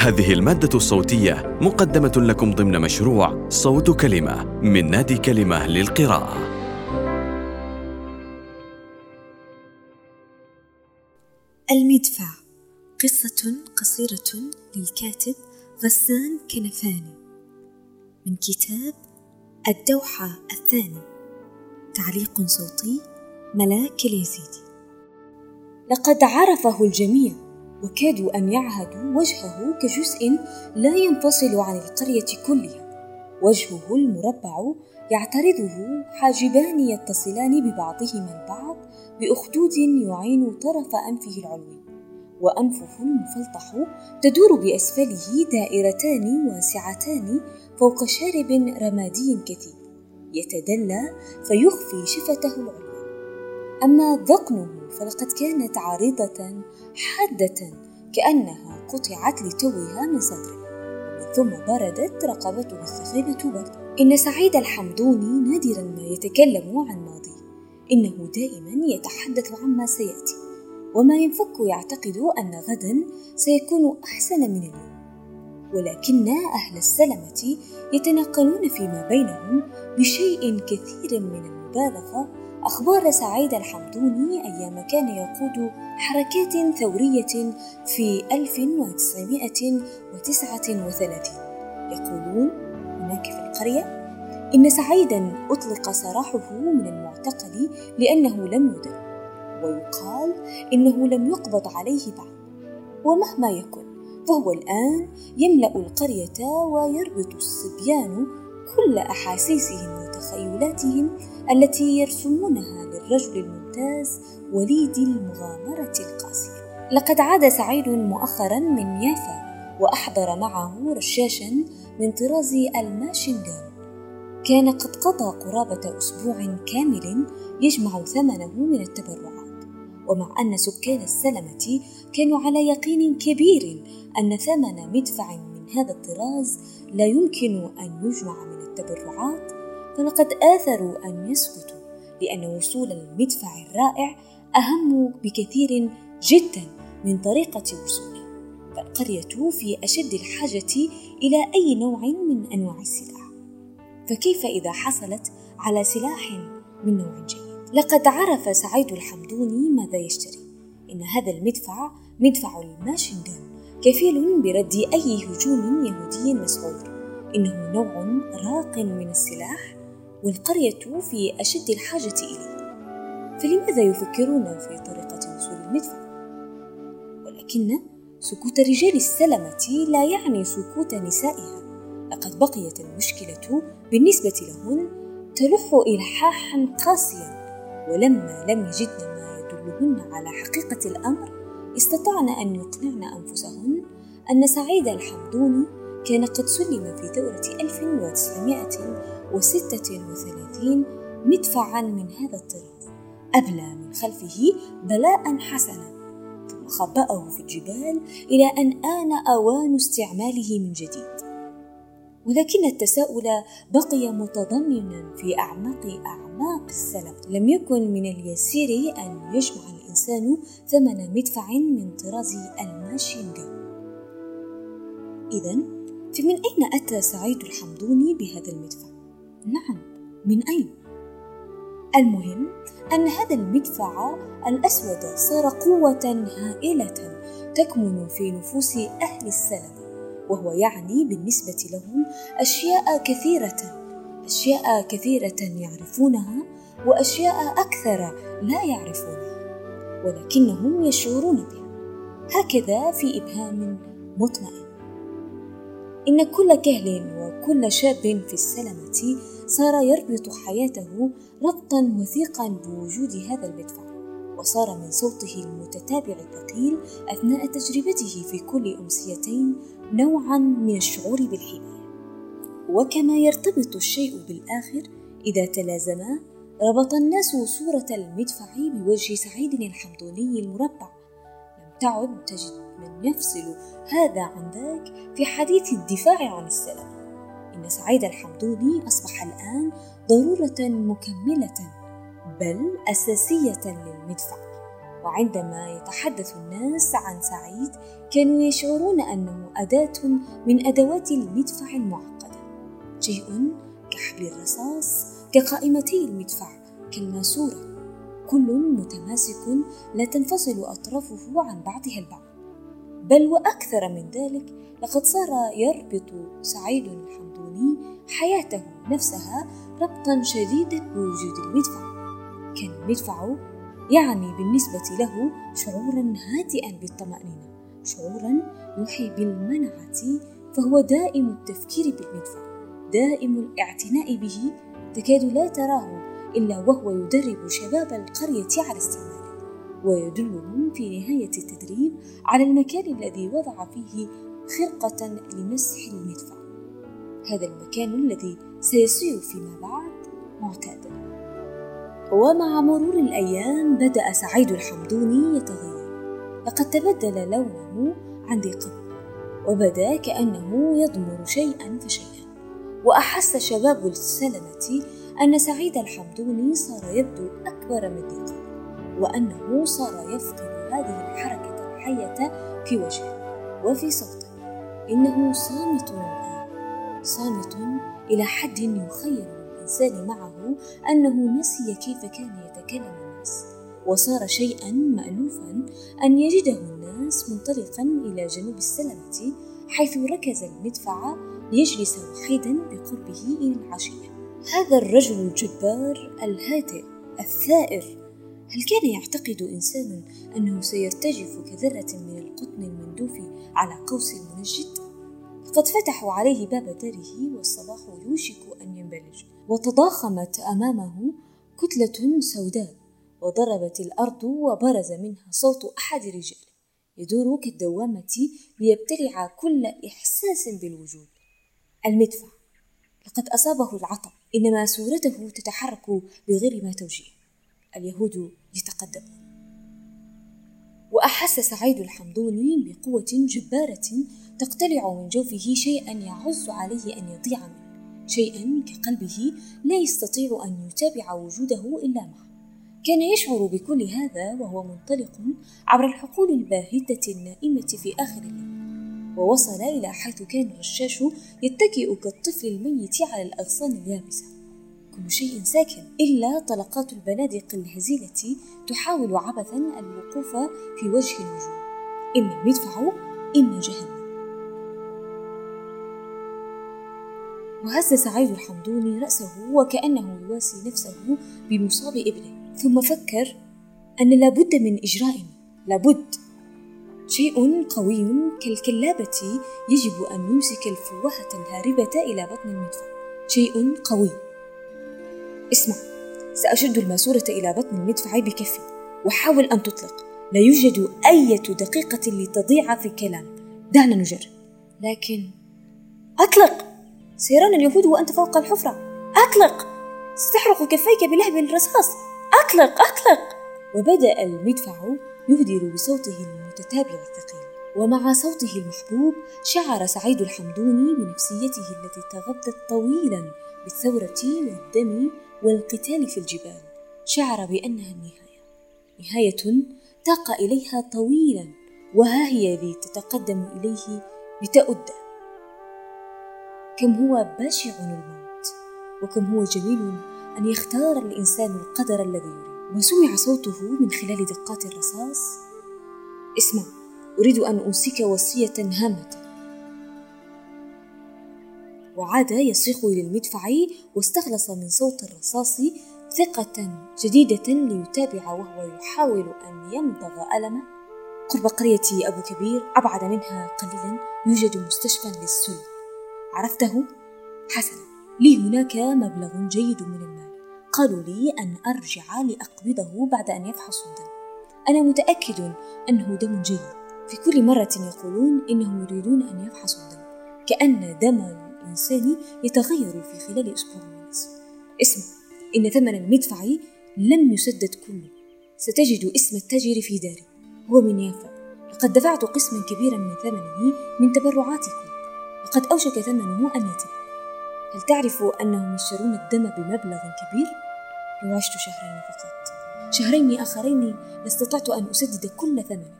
هذه المادة الصوتية مقدمة لكم ضمن مشروع صوت كلمة من نادي كلمة للقراءة. المدفع. قصة قصيرة للكاتب غسان كنفاني. من كتاب الدوحة الثاني. تعليق صوتي ملاك اليزيدي لقد عرفه الجميع. وكادوا أن يعهدوا وجهه كجزء لا ينفصل عن القرية كلها. وجهه المربع يعترضه حاجبان يتصلان ببعضهما البعض بأخدود يعين طرف أنفه العلوي. وأنفه المفلطح تدور بأسفله دائرتان واسعتان فوق شارب رمادي كثيف يتدلى فيخفي شفتة العليا أما ذقنه فلقد كانت عارضة حادة كأنها قطعت لتوها من صدره ومن ثم بردت رقبته الثخينة بردا إن سعيد الحمدوني نادرا ما يتكلم عن ماضيه إنه دائما يتحدث عما سيأتي وما ينفك يعتقد أن غدا سيكون أحسن من اليوم. ولكن أهل السلمة يتناقلون فيما بينهم بشيء كثير من المبالغة أخبار سعيد الحمدوني أيام كان يقود حركات ثورية في 1939 يقولون هناك في القرية إن سعيدا أطلق سراحه من المعتقل لأنه لم يدر ويقال إنه لم يقبض عليه بعد ومهما يكن فهو الآن يملأ القرية ويربط الصبيان كل أحاسيسهم. وتخيلاتهم التي يرسمونها للرجل الممتاز وليد المغامرة القاسية. لقد عاد سعيد مؤخرا من يافا وأحضر معه رشاشا من طراز الماشنغان. كان قد قضى قرابة أسبوع كامل يجمع ثمنه من التبرعات. ومع أن سكان السلمة كانوا على يقين كبير أن ثمن مدفع من هذا الطراز لا يمكن أن يجمع من التبرعات فلقد آثروا أن يسكتوا لأن وصول المدفع الرائع أهم بكثير جدا من طريقة وصوله. فالقرية في أشد الحاجة إلى أي نوع من أنواع السلاح فكيف إذا حصلت على سلاح من نوع جيد؟ لقد عرف سعيد الحمدوني ماذا يشتري. إن هذا المدفع مدفع الماشنغان كفيل برد أي هجوم يهودي مسعور إنه نوع راق من السلاح والقرية في أشد الحاجة إليه فلماذا يفكرون في طريقة وصول المدفع؟ ولكن سكوت رجال السلمة لا يعني سكوت نسائها لقد بقيت المشكلة بالنسبة لهن تلح إلحاحا قاسيا ولما لم يجدن ما يدلهن على حقيقة الأمر استطعن أن يقنعن أنفسهن أن سعيد الحمدوني كان قد سلم في ثورة 1936 مدفعا من هذا الطراز. أبلى من خلفه بلاء حسنا ثم خبأه في الجبال إلى أن آن أوان استعماله من جديد. ولكن التساؤل بقي متضمنا في أعماق أعماق السلف. لم يكن من اليسير أن يجمع الإنسان ثمن مدفع من طراز الماشينغا إذا فمن أين أتى سعيد الحمدوني بهذا المدفع؟ نعم من أين؟ المهم أن هذا المدفع الأسود صار قوة هائلة تكمن في نفوس أهل السلف وهو يعني بالنسبة لهم أشياء كثيرة أشياء كثيرة يعرفونها وأشياء أكثر لا يعرفونها ولكنهم يشعرون بها هكذا في إبهام مطمئن إن كل كهل وكل شاب في السلمة صار يربط حياته ربطا وثيقا بوجود هذا المدفع وصار من صوته المتتابع الثقيل أثناء تجربته في كل أمسيتين نوعا من الشعور بالحماية. وكما يرتبط الشيء بالآخر إذا تلازما ربط الناس صورة المدفع بوجه سعيد الحمدوني المربع. لم تعد تجد من يفصل هذا عن ذاك في حديث الدفاع عن السلام. إن سعيد الحمدوني أصبح الآن ضرورة مكملة بل أساسية للمدفع. وعندما يتحدث الناس عن سعيد كانوا يشعرون أنه أداة من أدوات المدفع المعقدة. شيء كحبل الرصاص كقائمتي المدفع كالماسورة. كل متماسك لا تنفصل أطرافه عن بعضها البعض. بل وأكثر من ذلك لقد صار يربط سعيد الحمدوني حياته نفسها ربطا شديدا بوجود المدفع. كان المدفع يعني بالنسبة له شعورا هادئا بالطمأنينة شعورا يوحي بالمنعة فهو دائم التفكير بالمدفع دائم الاعتناء به. تكاد لا تراه إلا وهو يدرب شباب القرية على استعماله ويدلهم في نهاية التدريب على المكان الذي وضع فيه خرقة لمسح المدفع. هذا المكان الذي سيصير فيما بعد معتادا. ومع مرور الأيام بدأ سعيد الحمدوني يتغير. لقد تبدل لونه عن ذي قبل وبدا كأنه يضمر شيئا فشيئا. وأحس شباب السلمة أن سعيد الحمدوني صار يبدو أكبر من ذي قبل وأنه صار يفقد هذه الحركة الحية في وجهه وفي صوته. إنه صامت الآن صامت إلى حد يخيل الإنسان معه أنه نسي كيف كان يتكلم الناس. وصار شيئا مألوفا أن يجده الناس منطلقا إلى جنوب السلمة حيث ركز المدفع ليجلس وحيدا بقربه إلى العشية. هذا الرجل الجبار الهادئ الثائر. هل كان يعتقد إنسان أنه سيرتجف كذرة من القطن المندوف على قوس المنجد؟ قد فتحوا عليه باب داره والصباح يوشك أن ينبلج وتضاخمت أمامه كتلة سوداء وضربت الأرض وبرز منها صوت أحد الرجال يدور كالدوامة ليبتلع كل إحساس بالوجود المدفع لقد أصابه العطب إنما صورته تتحرك بغير ما توجيه اليهود يتقدمون وأحس سعيد الحمدوني بقوة جبارة تقتلع من جوفه شيئا يعز عليه أن يضيع منه شيئا كقلبه لا يستطيع أن يتابع وجوده إلا معه. كان يشعر بكل هذا وهو منطلق عبر الحقول الباهتة النائمة في آخر الليل. ووصل إلى حيث كان الرشاش يتكئ كالطفل الميت على الأغصان اليابسة. كل شيء ساكن إلا طلقات البنادق الهزيلة تحاول عبثا الوقوف في وجه النجوم إما المدفع إما جهنم. وهز سعيد الحمدوني رأسه وكأنه يواسي نفسه بمصاب ابنه ثم فكر أن لابد من إجراء. لابد شيء قوي كالكلابة يجب أن يمسك الفوهة الهاربة إلى بطن المدفع. شيء قوي. اسمع سأشد الماسورة إلى بطن المدفع بكفي وحاول أن تطلق. لا يوجد أي دقيقة لتضيع في الكلام. دعنا نجرب. لكن أطلق! سيرانا اليهود وأنت فوق الحفرة. أطلق! ستحرق كفيك بلهب الرصاص أطلق أطلق! وبدأ المدفع يهدر بصوته المتتابع الثقيل. ومع صوته المحبوب شعر سعيد الحمدوني بنفسيته التي تغذت طويلا بالثورة والدم والقتال في الجبال. شعر بأنها النهاية. نهاية تاق إليها طويلا وها هي ذي تتقدم إليه بتأده كم هو بشع الموت وكم هو جميل أن يختار الإنسان القدر الذي يريد. وسمع صوته من خلال دقات الرصاص. اسمع أريد أن أوصيك وصية هامة. وعاد يصيح إلى المدفع واستخلص من صوت الرصاص ثقة جديدة ليتابع وهو يحاول أن يمضغ ألمه. قرب قرية أبو كبير أبعد منها قليلا يوجد مستشفى للسل. عرفته؟ حسنا لي هناك مبلغ جيد من المال. قالوا لي أن أرجع لأقبضه بعد أن يفحصوا الدم أنا متأكد أنه دم جيد. في كل مرة يقولون إنهم يريدون أن يفحصوا الدم. كأن دم الإنسان يتغير في خلال أسبوع ونصف اسمع إن ثمن المدفع لم يسدد كله. ستجد اسم التاجر في داري هو من يافا. لقد دفعت قسما كبيرا من ثمنه من تبرعاتكم. لقد أوشك ثمنه أن يتم هل تعرف أنهم يشترون الدم بمبلغ كبير؟ لو عشت شهرين فقط. شهرين آخرين لاستطعت أن أسدد كل ثمنه.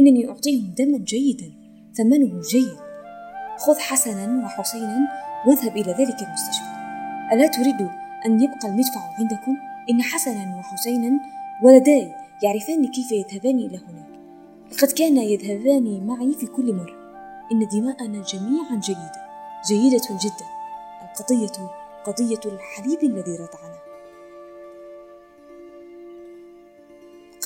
إنني أعطيهم دما جيدا. ثمنه جيد. خذ حسنا وحسينا واذهب إلى ذلك المستشفى. ألا تريد أن يبقى المدفع عندكم؟ إن حسنا وحسينا ولداي يعرفان كيف يذهبان إلى هناك. لقد كانا يذهبان معي في كل مرة. إن دماءنا جميعا جيدة. جيدة جدا. القضية قضية الحليب الذي رضعنا.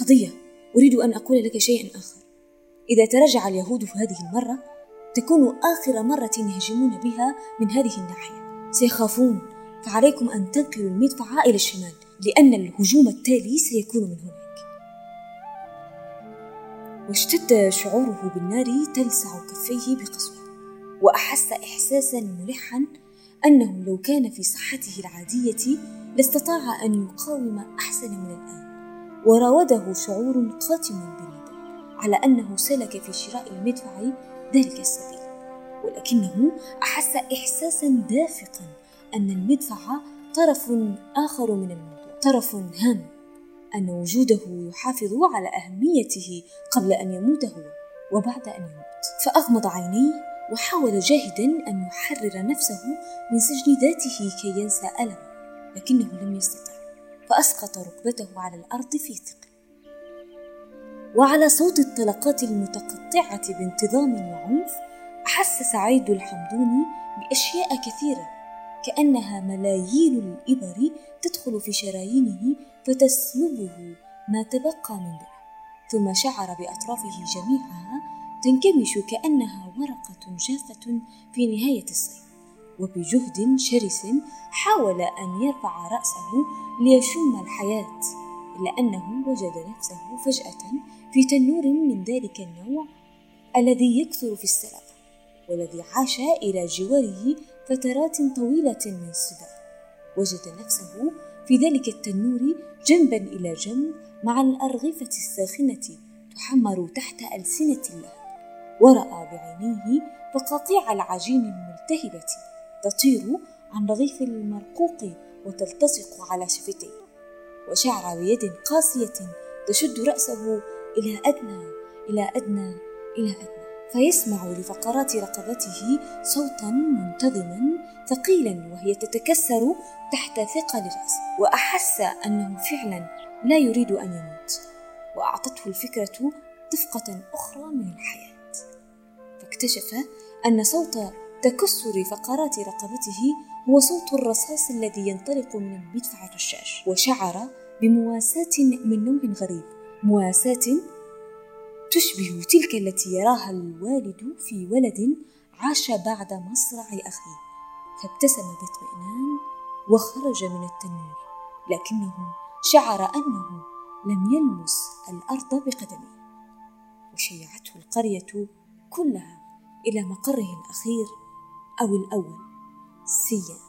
قضية أريد أن أقول لك شيئا آخر. إذا تراجع اليهود في هذه المرة تكون آخر مرة يهجمون بها من هذه الناحية. سيخافون. فعليكم أن تنقلوا المدفع إلى الشمال لأن الهجوم التالي سيكون من هناك. واشتد شعوره بالنار تلسع كفيه بقسوة. وأحس إحساسا ملحا أنه لو كان في صحته العادية لاستطاع أن يقاوم أحسن من الآن. وراوده شعور قاتم بالندم على أنه سلك في شراء المدفع ذلك السبيل. ولكنه أحس إحساسا دافقا أن المدفع طرف آخر من الموضوع. طرف هام. أن وجوده يحافظ على أهميته قبل أن يموت هو وبعد أن يموت. فأغمض عينيه وحاول جاهدا أن يحرر نفسه من سجن ذاته كي ينسى ألمه لكنه لم يستطع. فأسقط ركبته على الأرض في ثقل وعلى صوت الطلقات المتقطعة بانتظام وعنف أحس سعيد الحمدوني بأشياء كثيرة كأنها ملايين الإبر تدخل في شرايينه فتسلبه ما تبقى من دمه ثم شعر بأطرافه جميعها تنكمش كأنها ورقة جافة في نهاية الصيف. وبجهد شرس حاول أن يرفع رأسه ليشم الحياة إلا أنه وجد نفسه فجأة في تنور من ذلك النوع الذي يكثر في السلام والذي عاش إلى جواره فترات طويلة من الصبا وجد نفسه في ذلك التنور جنبا إلى جنب مع الأرغفة الساخنة تحمر تحت ألسنة اللهب ورأى بعينيه فقاقيع العجين الملتهبة تطير عن رغيف المرقوق وتلتصق على شفتيه. وشعر بيد قاسية تشد رأسه إلى أدنى إلى أدنى إلى أدنى. فيسمع لفقرات رقبته صوتا منتظما ثقيلا وهي تتكسر تحت ثقل رأسه وأحس أنه فعلا لا يريد أن يموت. وأعطته الفكرة دفقة أخرى من الحياة. فاكتشف أن صوت تكسر فقرات رقبته هو صوت الرصاص الذي ينطلق من المدفع الرشاش. وشعر بمواساة من نوع غريب. مواساة تشبه تلك التي يراها الوالد في ولد عاش بعد مصرع أخيه فابتسم باطمئنان وخرج من التنور لكنه شعر أنه لم يلمس الأرض بقدمه وشيعته القرية كلها إلى مقره الأخير أو الأول سيا